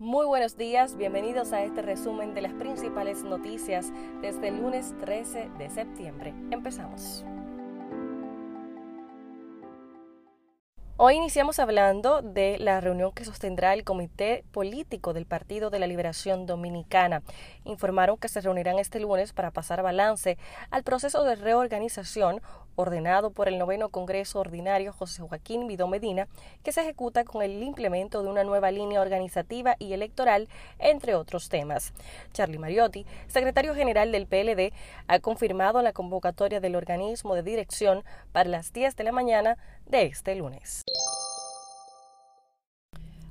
Muy buenos días, bienvenidos a este resumen de las principales noticias desde el lunes 13 de septiembre. Empezamos. Hoy iniciamos hablando de la reunión que sostendrá el Comité Político del Partido de la Liberación Dominicana. Informaron que se reunirán este lunes para pasar balance al proceso de reorganización ordenado por el noveno Congreso Ordinario José Joaquín Vidó Medina, que se ejecuta con el implemento de una nueva línea organizativa y electoral, entre otros temas. Charlie Mariotti, secretario general del PLD, ha confirmado la convocatoria del organismo de dirección para las 10 de la mañana de este lunes.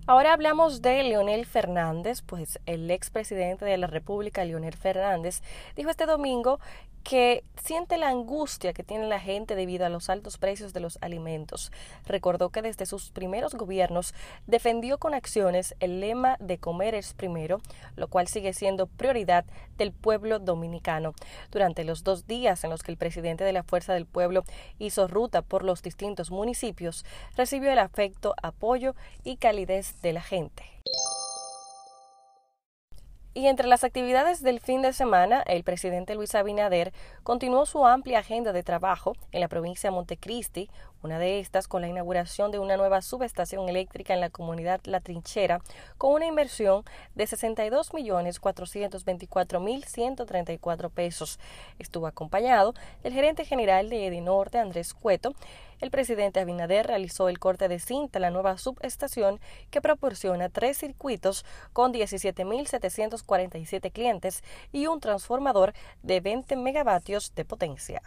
Ahora hablamos de Leonel Fernández, pues el expresidente de la República, Leonel Fernández, dijo este domingo que siente la angustia que tiene la gente debido a los altos precios de los alimentos. Recordó que desde sus primeros gobiernos defendió con acciones el lema de comer es primero, lo cual sigue siendo prioridad del pueblo dominicano. Durante los dos días en los que el presidente de la Fuerza del Pueblo hizo ruta por los distintos municipios, recibió el afecto, apoyo y calidez de la gente. Y entre las actividades del fin de semana, el presidente Luis Abinader continuó su amplia agenda de trabajo en la provincia de Montecristi, una de estas con la inauguración de una nueva subestación eléctrica en la comunidad La Trinchera, con una inversión de 62.424.134 pesos. Estuvo acompañado del gerente general de Edinorte, Andrés Cueto, el presidente Abinader realizó el corte de cinta la nueva subestación que proporciona tres circuitos con 17.747 clientes y un transformador de 20 megavatios de potencia.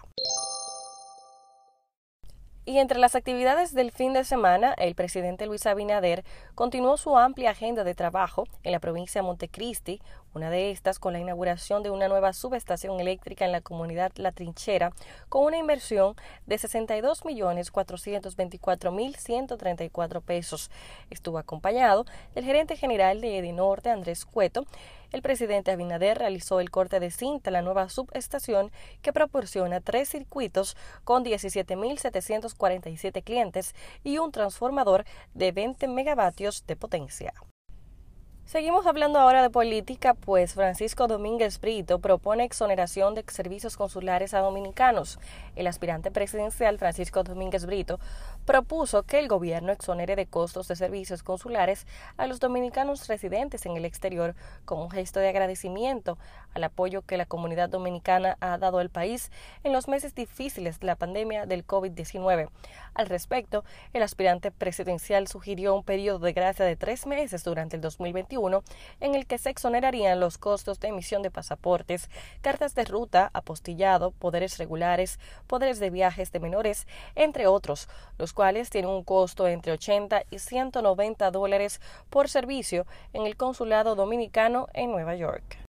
Y entre las actividades del fin de semana, el presidente Luis Abinader continuó su amplia agenda de trabajo en la provincia de Montecristi, una de estas con la inauguración de una nueva subestación eléctrica en la comunidad La Trinchera, con una inversión de 62.424.134 pesos. Estuvo acompañado del gerente general de Edinorte, Andrés Cueto, el presidente Abinader realizó el corte de cinta la nueva subestación que proporciona tres circuitos con 17.747 clientes y un transformador de 20 megavatios de potencia. Seguimos hablando ahora de política, pues Francisco Domínguez Brito propone exoneración de servicios consulares a dominicanos. El aspirante presidencial Francisco Domínguez Brito propuso que el gobierno exonere de costos de servicios consulares a los dominicanos residentes en el exterior como un gesto de agradecimiento al apoyo que la comunidad dominicana ha dado al país en los meses difíciles de la pandemia del COVID-19. Al respecto, el aspirante presidencial sugirió un periodo de gracia de tres meses durante el 2021 en el que se exonerarían los costos de emisión de pasaportes, cartas de ruta, apostillado, poderes regulares, poderes de viajes de menores, entre otros, los cuales tienen un costo entre 80 y 190 dólares por servicio en el consulado dominicano en Nueva York.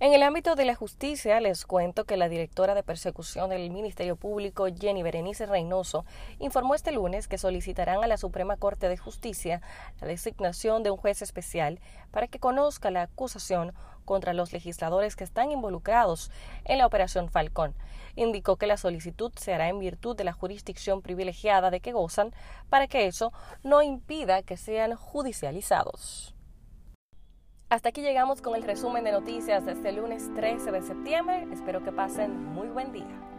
En el ámbito de la justicia, les cuento que la directora de persecución del Ministerio Público, Jenny Berenice Reynoso, informó este lunes que solicitarán a la Suprema Corte de Justicia la designación de un juez especial para que conozca la acusación contra los legisladores que están involucrados en la Operación Falcón. Indicó que la solicitud se hará en virtud de la jurisdicción privilegiada de que gozan para que eso no impida que sean judicializados. Hasta aquí llegamos con el resumen de noticias de este lunes 13 de septiembre. Espero que pasen muy buen día.